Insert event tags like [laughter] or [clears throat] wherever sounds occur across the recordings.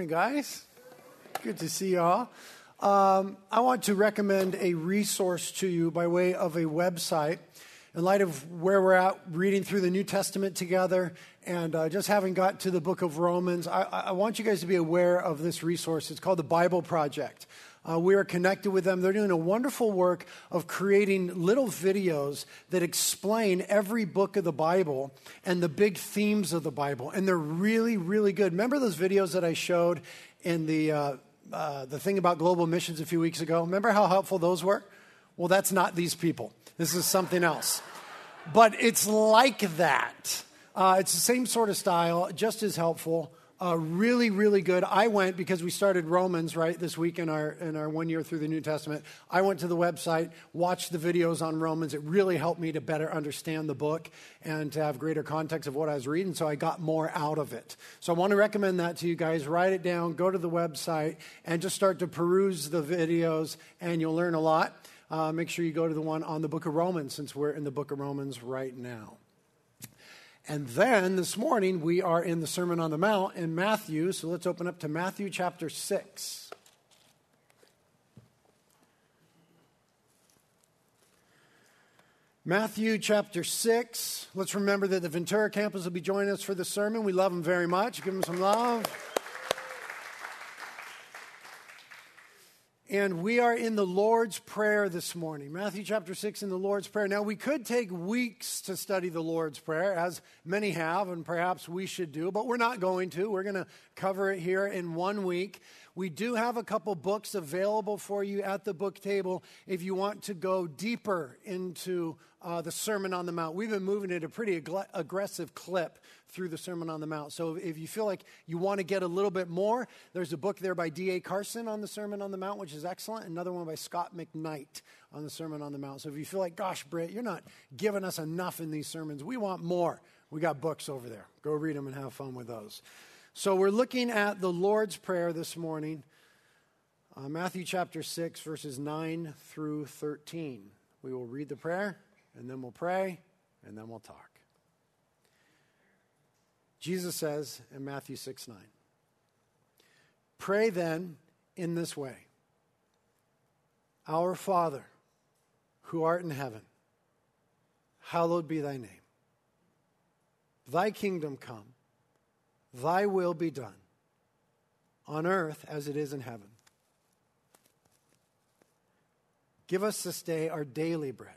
Morning, guys. Good to see you all. Um, I want to recommend a resource to you by way of a website. In light of where we're at, reading through the New Testament together, and uh, just having got to the book of Romans, I, I want you guys to be aware of this resource. It's called the Bible Project. Uh, we are connected with them. They're doing a wonderful work of creating little videos that explain every book of the Bible and the big themes of the Bible. And they're really, really good. Remember those videos that I showed in the, uh, uh, the thing about global missions a few weeks ago? Remember how helpful those were? Well, that's not these people. This is something else. But it's like that. Uh, it's the same sort of style, just as helpful. Uh, really, really good. I went because we started Romans right this week in our in our one year through the New Testament. I went to the website, watched the videos on Romans. It really helped me to better understand the book and to have greater context of what I was reading. So I got more out of it. So I want to recommend that to you guys. Write it down. Go to the website and just start to peruse the videos, and you'll learn a lot. Uh, make sure you go to the one on the Book of Romans, since we're in the Book of Romans right now. And then this morning we are in the Sermon on the Mount in Matthew. So let's open up to Matthew chapter 6. Matthew chapter 6. Let's remember that the Ventura campus will be joining us for the sermon. We love them very much. Give them some love. And we are in the Lord's Prayer this morning, Matthew chapter 6 in the Lord's Prayer. Now, we could take weeks to study the Lord's Prayer, as many have, and perhaps we should do, but we're not going to. We're going to cover it here in one week. We do have a couple books available for you at the book table if you want to go deeper into uh, the Sermon on the Mount. We've been moving at a pretty ag- aggressive clip through the Sermon on the Mount. So if you feel like you want to get a little bit more, there's a book there by D.A. Carson on the Sermon on the Mount, which is excellent. Another one by Scot McKnight on the Sermon on the Mount. So if you feel like, gosh, Britt, you're not giving us enough in these sermons, we want more. We got books over there. Go read them and have fun with those. So we're looking at the Lord's Prayer this morning, uh, Matthew chapter 6, verses 9 through 13. We will read the prayer, and then we'll pray, and then we'll talk. Jesus says in Matthew 6 9, Pray then in this way Our Father, who art in heaven, hallowed be thy name. Thy kingdom come, thy will be done, on earth as it is in heaven. Give us this day our daily bread,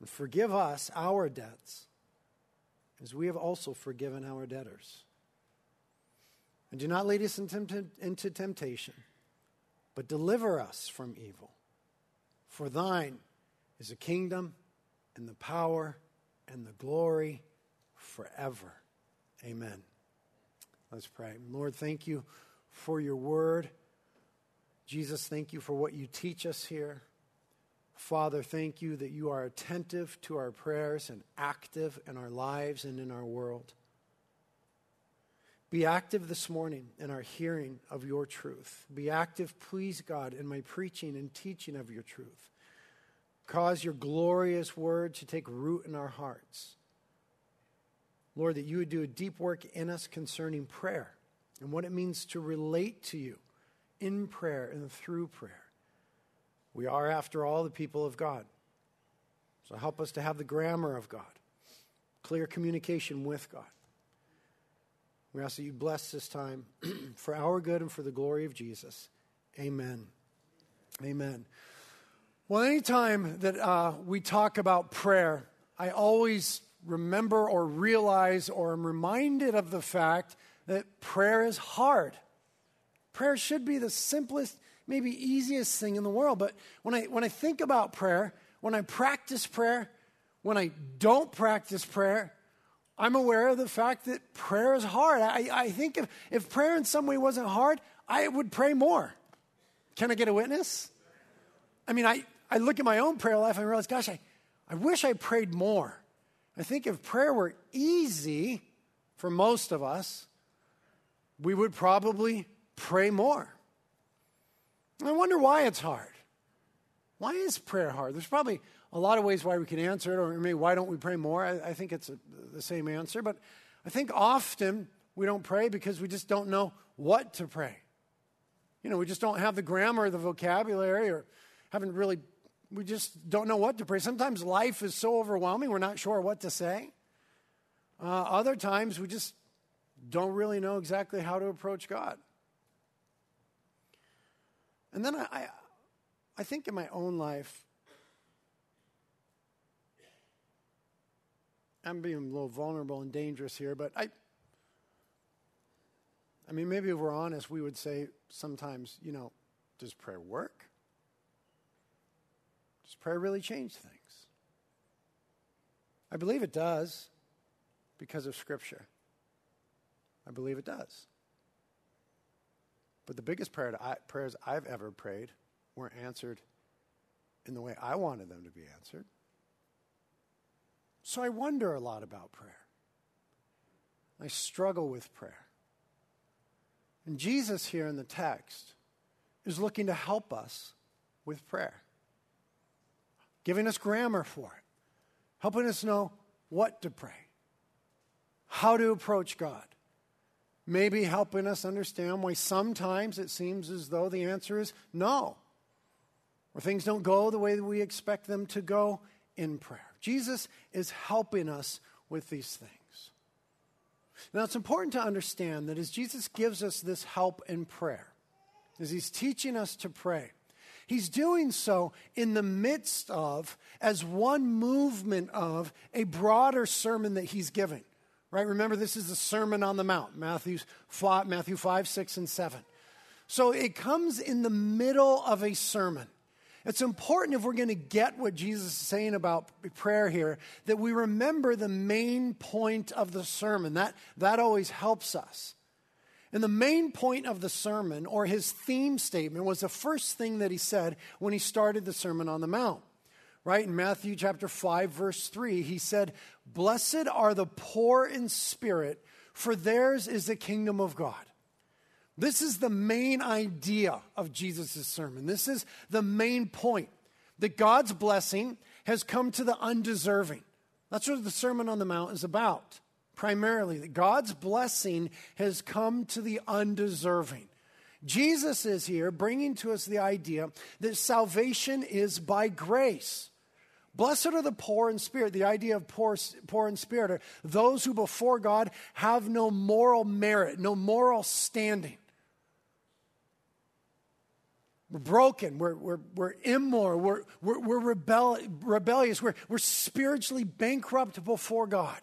and forgive us our debts as we have also forgiven our debtors. And do not lead us into temptation, but deliver us from evil. For thine is the kingdom and the power and the glory forever. Amen. Let's pray. Lord, thank you for your word. Jesus, thank you for what you teach us here. Father, thank you that you are attentive to our prayers and active in our lives and in our world. Be active this morning in our hearing of your truth. Be active, please God, in my preaching and teaching of your truth. Cause your glorious word to take root in our hearts. Lord, that you would do a deep work in us concerning prayer and what it means to relate to you in prayer and through prayer. We are, after all, the people of God. So help us to have the grammar of God, clear communication with God. We ask that you bless this time [clears throat] for our good and for the glory of Jesus. Amen. Amen. Well, anytime that uh, we talk about prayer, I always remember or realize or am reminded of the fact that prayer is hard. Prayer should be the simplest maybe easiest thing in the world. But when I, when I think about prayer, when I practice prayer, when I don't practice prayer, I'm aware of the fact that prayer is hard. I, I think if, if prayer in some way wasn't hard, I would pray more. Can I get a witness? I mean, I, I look at my own prayer life and realize, gosh, I, I wish I prayed more. I think if prayer were easy for most of us, we would probably pray more. I wonder why it's hard. Why is prayer hard? There's probably a lot of ways why we can answer it, or maybe why don't we pray more? I, I think it's a, the same answer, but I think often we don't pray because we just don't know what to pray. You know, we just don't have the grammar or the vocabulary or haven't really, we just don't know what to pray. Sometimes life is so overwhelming, we're not sure what to say. Uh, other times, we just don't really know exactly how to approach God. And then I, I, I think in my own life, I'm being a little vulnerable and dangerous here, but I, I mean, maybe if we're honest, we would say sometimes, you know, does prayer work? Does prayer really change things? I believe it does because of Scripture. I believe it does. But the biggest prayer I, prayers I've ever prayed weren't answered in the way I wanted them to be answered. So I wonder a lot about prayer. I struggle with prayer. And Jesus, here in the text, is looking to help us with prayer, giving us grammar for it, helping us know what to pray, how to approach God, maybe helping us understand why sometimes it seems as though the answer is no, or things don't go the way that we expect them to go in prayer. Jesus is helping us with these things. Now, it's important to understand that as Jesus gives us this help in prayer, as he's teaching us to pray, he's doing so in the midst of, as one movement of, a broader sermon that he's giving. Right? Remember, this is the Sermon on the Mount, Matthew 5, Matthew 5 6, and 7. So it comes in the middle of a sermon. It's important if we're going to get what Jesus is saying about prayer here that we remember the main point of the sermon. That, that always helps us. And the main point of the sermon, or his theme statement, was the first thing that he said when he started the Sermon on the Mount. Right? In Matthew chapter 5, verse 3, he said, Blessed are the poor in spirit, for theirs is the kingdom of God. This is the main idea of Jesus' sermon. This is the main point that God's blessing has come to the undeserving. That's what the Sermon on the Mount is about, primarily. That God's blessing has come to the undeserving. Jesus is here bringing to us the idea that salvation is by grace. Blessed are the poor in spirit. The idea of poor, poor in spirit are those who before God have no moral merit, no moral standing. We're broken. We're, we're, we're immoral. We're, we're, we're rebel, rebellious. We're, we're spiritually bankrupt before God.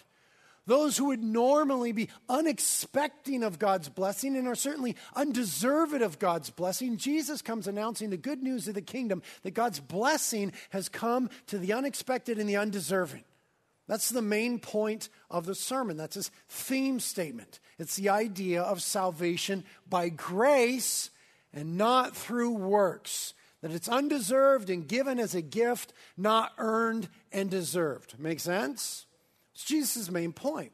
Those who would normally be unexpecting of God's blessing and are certainly undeserved of God's blessing, Jesus comes announcing the good news of the kingdom that God's blessing has come to the unexpected and the undeserving. That's the main point of the sermon. That's his theme statement. It's the idea of salvation by grace and not through works. That it's undeserved and given as a gift, not earned and deserved. Make sense? It's Jesus' main point.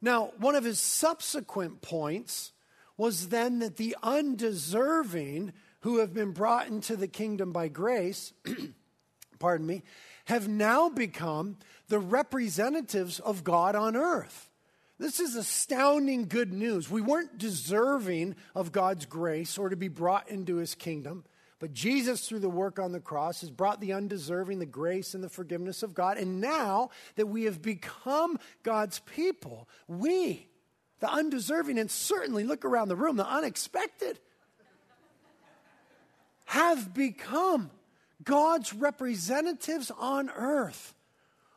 Now, one of his subsequent points was then that the undeserving who have been brought into the kingdom by grace, [clears throat] pardon me, have now become the representatives of God on earth. This is astounding good news. We weren't deserving of God's grace or to be brought into his kingdom. But Jesus, through the work on the cross, has brought the undeserving the grace and the forgiveness of God. And now that we have become God's people, we, the undeserving, and certainly look around the room, the unexpected, have become God's representatives on earth.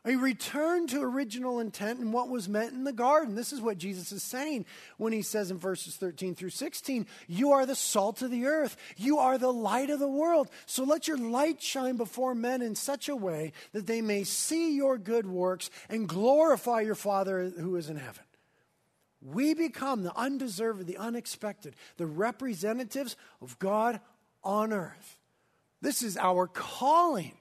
A return to original intent and what was meant in the garden. This is what Jesus is saying when he says in verses 13 through 16, You are the salt of the earth, you are the light of the world. So let your light shine before men in such a way that they may see your good works and glorify your Father who is in heaven. We become the undeserved, the unexpected, the representatives of God on earth. This is our calling.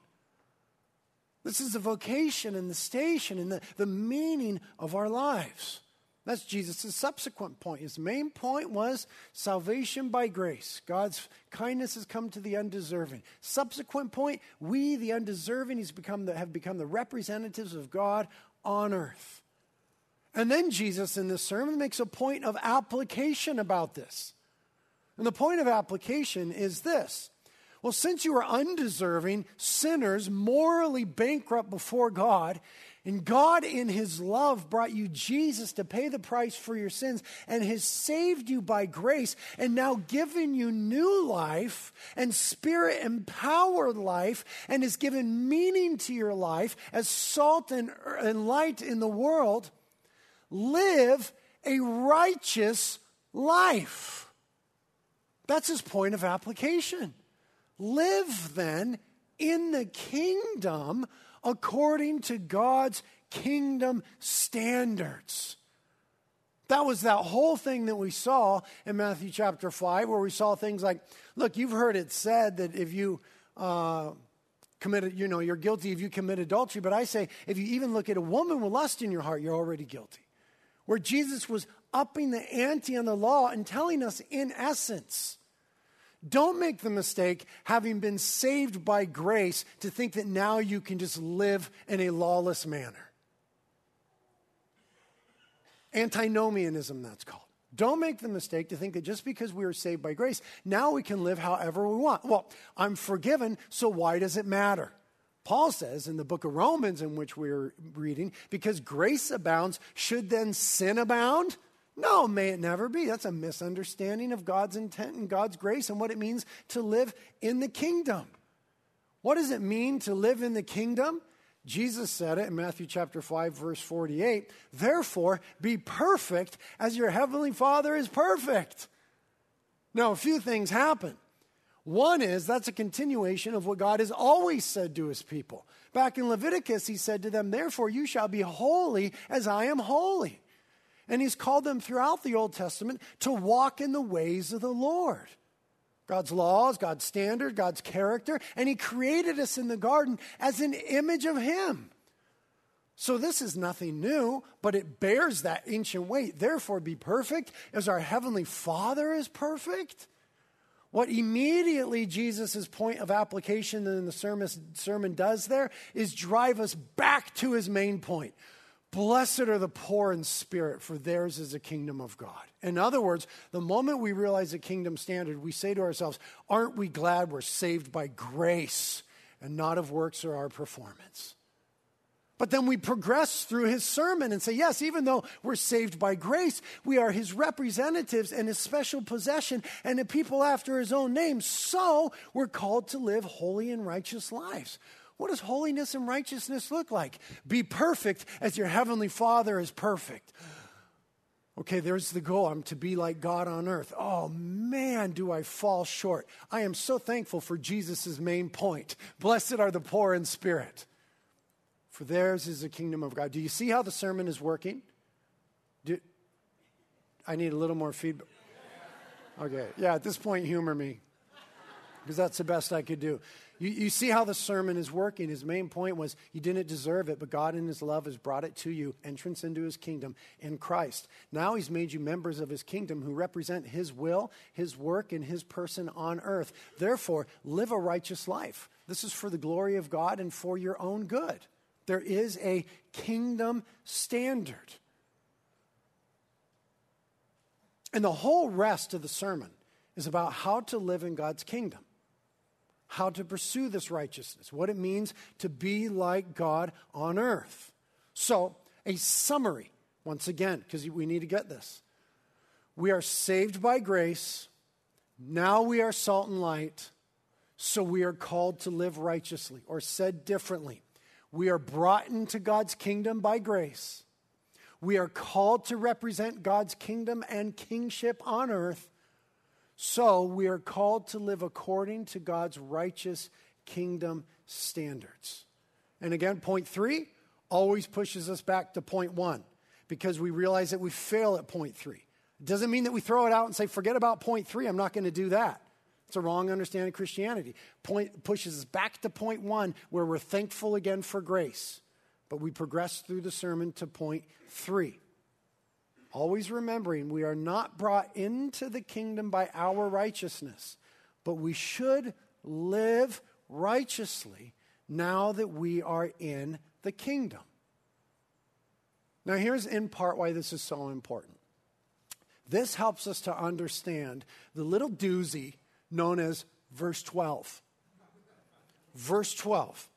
This is the vocation and the station and the, the meaning of our lives. That's Jesus' subsequent point. His main point was salvation by grace. God's kindness has come to the undeserving. Subsequent point, we, the undeserving, he's become the, have become the representatives of God on earth. And then Jesus in this sermon makes a point of application about this. And the point of application is this well, since you are undeserving sinners, morally bankrupt before God, and God, in His love, brought you Jesus to pay the price for your sins and has saved you by grace and now given you new life and spirit empowered life and has given meaning to your life as salt and, and light in the world. Live a righteous life. That's his point of application. Live then in the kingdom according to God's kingdom standards. That was that whole thing that we saw in Matthew chapter 5, where we saw things like look, you've heard it said that if you uh, committed, you know, you're guilty if you commit adultery, but I say if you even look at a woman with lust in your heart, you're already guilty. Where Jesus was upping the ante on the law and telling us, in essence, don't make the mistake, having been saved by grace, to think that now you can just live in a lawless manner. Antinomianism, that's called. Don't make the mistake to think that just because we are saved by grace, now we can live however we want. Well, I'm forgiven, so why does it matter? Paul says in the book of Romans, in which we're reading, because grace abounds, should then sin abound? No, may it never be. That's a misunderstanding of God's intent and God's grace and what it means to live in the kingdom. What does it mean to live in the kingdom? Jesus said it in Matthew chapter 5 verse 48, "Therefore be perfect as your heavenly Father is perfect." Now, a few things happen. One is that's a continuation of what God has always said to his people. Back in Leviticus, he said to them, Therefore you shall be holy as I am holy. And he's called them throughout the Old Testament to walk in the ways of the Lord. God's laws, God's standard, God's character, and he created us in the garden as an image of him. So this is nothing new, but it bears that ancient weight. Therefore, be perfect as our heavenly Father is perfect. What immediately Jesus' point of application in the sermon, sermon does there is drive us back to his main point, Blessed are the poor in spirit, for theirs is the kingdom of God. In other words, the moment we realize the kingdom standard, we say to ourselves, Aren't we glad we're saved by grace and not of works or our performance? But then we progress through his sermon and say, yes, even though we're saved by grace, we are his representatives and his special possession and the people after his own name. So we're called to live holy and righteous lives. What does holiness and righteousness look like? Be perfect as your heavenly Father is perfect. Okay, there's the goal. I'm to be like God on earth. Oh man, do I fall short. I am so thankful for Jesus' main point. Blessed are the poor in spirit, for theirs is the kingdom of God. Do you see how the sermon is working? Do, I need a little more feedback. Okay, yeah, at this point, humor me, because that's the best I could do. You, you see how the sermon is working. His main point was you didn't deserve it, but God in His love has brought it to you entrance into His kingdom in Christ. Now He's made you members of His kingdom who represent His will, His work, and His person on earth. Therefore, live a righteous life. This is for the glory of God and for your own good. There is a kingdom standard. And the whole rest of the sermon is about how to live in God's kingdom how to pursue this righteousness, what it means to be like God on earth. So, a summary, once again, because we need to get this. We are saved by grace. Now we are salt and light. So we are called to live righteously. Or said differently, we are brought into God's kingdom by grace. We are called to represent God's kingdom and kingship on earth. So we are called to live according to God's righteous kingdom standards. And again, point three always pushes us back to point one because we realize that we fail at point three. It doesn't mean that we throw it out and say, forget about point three, I'm not going to do that. It's a wrong understanding of Christianity. Point pushes us back to point one where we're thankful again for grace. But we progress through the sermon to point three. Always remembering we are not brought into the kingdom by our righteousness, but we should live righteously now that we are in the kingdom. Now, here's in part why this is so important. This helps us to understand the little doozy known as verse 12. Verse 12.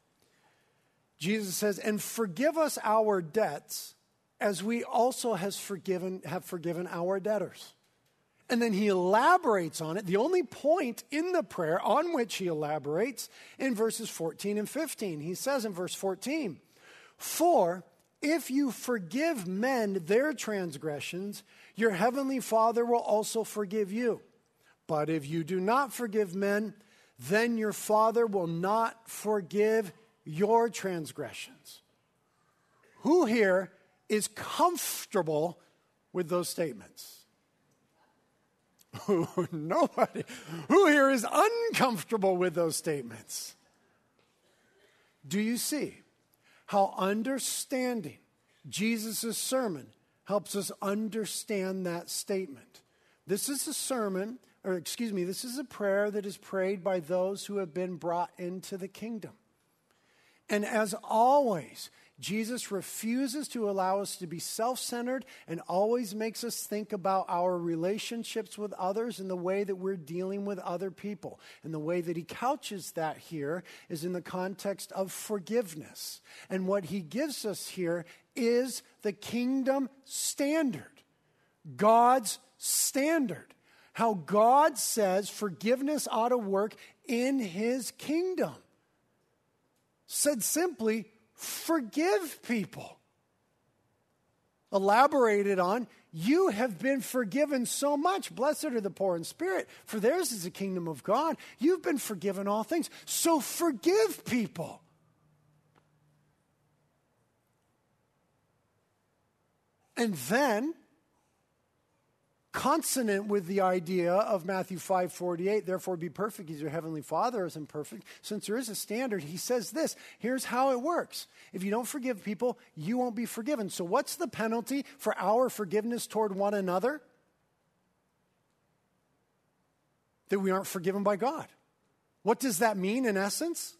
Jesus says, And forgive us our debts as we also has forgiven, have forgiven our debtors. And then he elaborates on it. The only point in the prayer on which he elaborates in verses 14 and 15. He says in verse 14, For if you forgive men their transgressions, your heavenly Father will also forgive you. But if you do not forgive men, then your Father will not forgive your transgressions. Who here is comfortable with those statements? [laughs] Nobody. Who here is uncomfortable with those statements? Do you see how understanding Jesus' sermon helps us understand that statement? This is a sermon, or excuse me, this is a prayer that is prayed by those who have been brought into the kingdom. And as always, Jesus refuses to allow us to be self centered and always makes us think about our relationships with others and the way that we're dealing with other people. And the way that he couches that here is in the context of forgiveness. And what he gives us here is the kingdom standard, God's standard. How God says forgiveness ought to work in his kingdom. Said simply, forgive people. Elaborated on, you have been forgiven so much. Blessed are the poor in spirit, for theirs is the kingdom of God. You've been forgiven all things. So forgive people. And then consonant with the idea of Matthew 5:48, therefore be perfect as your heavenly Father is imperfect. Since there is a standard, he says this, here's how it works. If you don't forgive people, you won't be forgiven. So what's the penalty for our forgiveness toward one another? That we aren't forgiven by God. What does that mean in essence?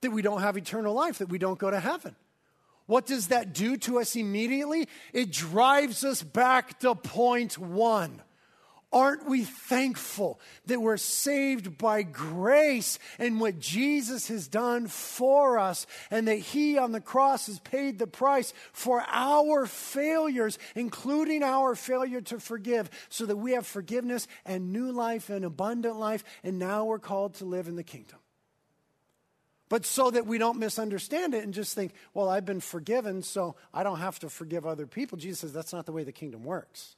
That we don't have eternal life, that we don't go to heaven. What does that do to us immediately? It drives us back to point one. Aren't we thankful that we're saved by grace and what Jesus has done for us, and that He on the cross has paid the price for our failures, including our failure to forgive, so that we have forgiveness and new life and abundant life, and now we're called to live in the kingdom? But so that we don't misunderstand it and just think, well, I've been forgiven, so I don't have to forgive other people. Jesus says that's not the way the kingdom works.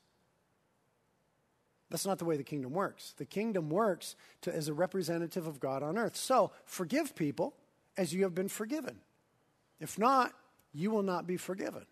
That's not the way the kingdom works. The kingdom works to, as a representative of God on earth. So forgive people as you have been forgiven. If not, you will not be forgiven.